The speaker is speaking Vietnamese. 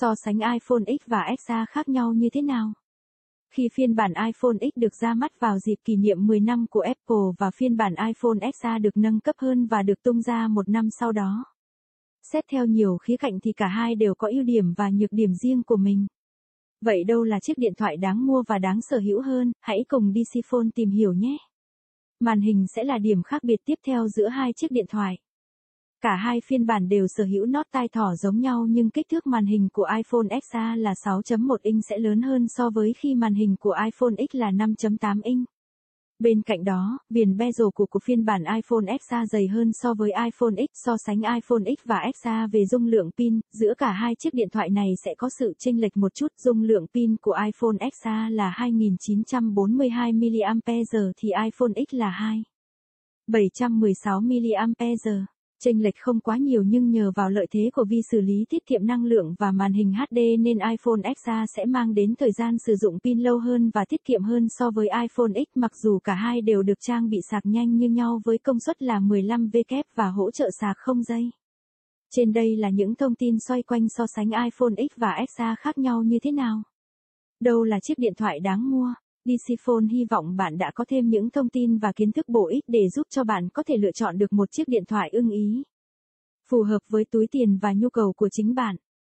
So sánh iPhone X và XA khác nhau như thế nào? Khi phiên bản iPhone X được ra mắt vào dịp kỷ niệm 10 năm của Apple và phiên bản iPhone XA được nâng cấp hơn và được tung ra một năm sau đó. Xét theo nhiều khía cạnh thì cả hai đều có ưu điểm và nhược điểm riêng của mình. Vậy đâu là chiếc điện thoại đáng mua và đáng sở hữu hơn, hãy cùng DC Phone tìm hiểu nhé. Màn hình sẽ là điểm khác biệt tiếp theo giữa hai chiếc điện thoại. Cả hai phiên bản đều sở hữu nót tai thỏ giống nhau nhưng kích thước màn hình của iPhone XA là 6.1 inch sẽ lớn hơn so với khi màn hình của iPhone X là 5.8 inch. Bên cạnh đó, viền bezel của của phiên bản iPhone XA dày hơn so với iPhone X so sánh iPhone X và XA về dung lượng pin, giữa cả hai chiếc điện thoại này sẽ có sự chênh lệch một chút. Dung lượng pin của iPhone XA là 2942 mAh thì iPhone X là 2 716 mAh. Chênh lệch không quá nhiều nhưng nhờ vào lợi thế của vi xử lý tiết kiệm năng lượng và màn hình HD nên iPhone XA sẽ mang đến thời gian sử dụng pin lâu hơn và tiết kiệm hơn so với iPhone X mặc dù cả hai đều được trang bị sạc nhanh như nhau với công suất là 15W và hỗ trợ sạc không dây. Trên đây là những thông tin xoay quanh so sánh iPhone X và XA khác nhau như thế nào. Đâu là chiếc điện thoại đáng mua? DC Phone hy vọng bạn đã có thêm những thông tin và kiến thức bổ ích để giúp cho bạn có thể lựa chọn được một chiếc điện thoại ưng ý. Phù hợp với túi tiền và nhu cầu của chính bạn.